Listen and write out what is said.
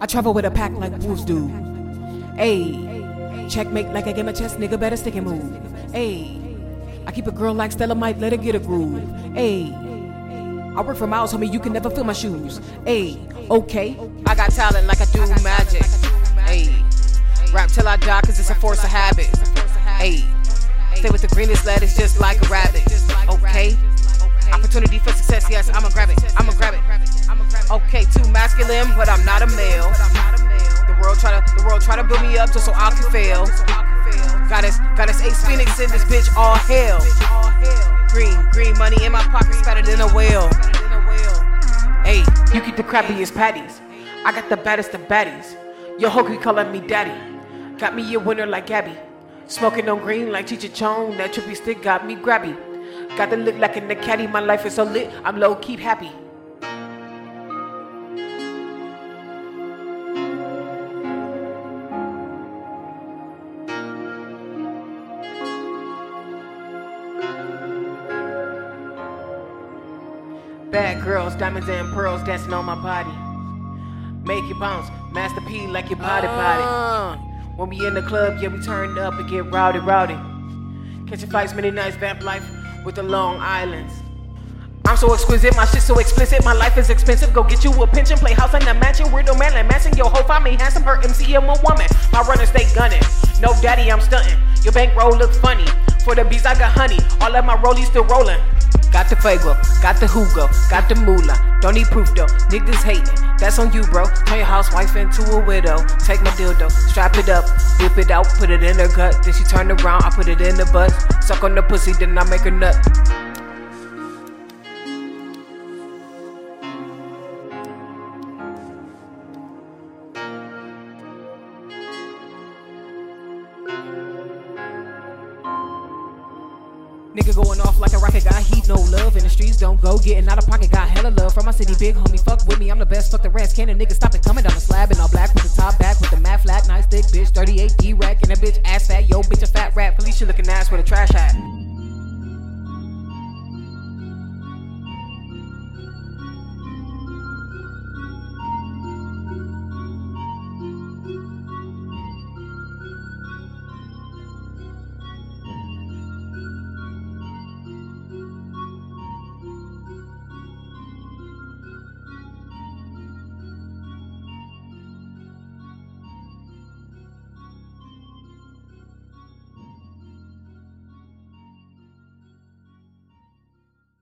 I travel with a pack like wolves do. Ayy, checkmate like I get my chest, nigga better stick and move. Ayy, I keep a girl like Stella, might let her get a groove. Ayy, I work for miles, homie, you can never fill my shoes. Ayy, okay. I got talent like I do magic. Ayy, rap till I die, cause it's a force of habit. Ayy, stay with the greenest lettuce just like a rabbit. Okay? Opportunity for success, yes, I'ma grab it. I'ma grab it. Too masculine, but I'm not a male. The world try to the world try to build me up just so I can fail. Got us, got us Ace Phoenix in this bitch, all hell. Green, green money in my pockets, better than a whale. Hey, you get the crappiest patties. I got the baddest of baddies. Your hooky calling me daddy. Got me a winner like Gabby. Smoking on green like Cheech and Chong. That trippy stick got me grabby. Got the look like in the caddy. My life is so lit. I'm low, keep happy. Bad girls, diamonds and pearls dancing on my body. Make you bounce, Master P like your body body. Uh, When we in the club, yeah, we turn up and get rowdy rowdy. Catching fights many nights, vamp life with the Long Islands. I'm so exquisite, my shit so explicit, my life is expensive. Go get you a pension, play house in the mansion, weirdo man like Manson. Yo, hope I me handsome, her MC, I'm a woman. My runners stay gunning. No daddy, I'm stunting. Your bankroll look funny. For the bees, I got honey. All of my rollies still rolling. Got the Fago, got the Hugo, got the Moolah. Don't need proof though, niggas hating. That's on you, bro. Turn your housewife into a widow. Take my dildo, strap it up, whip it out, put it in her gut. Then she turn around, I put it in the butt. Suck on the pussy, then I make her nut. Nigga going off like a rocket, got heat, no love in the streets. Don't go getting out of pocket, got hella love from my city. Big homie, fuck with me, I'm the best, fuck the rest. Can a nigga stop it coming down the slab and all black with the top back with the matte flat, nice thick bitch, 38 D rack and a bitch ass fat. Yo, bitch, a fat rat. Felicia looking ass with a trash hat.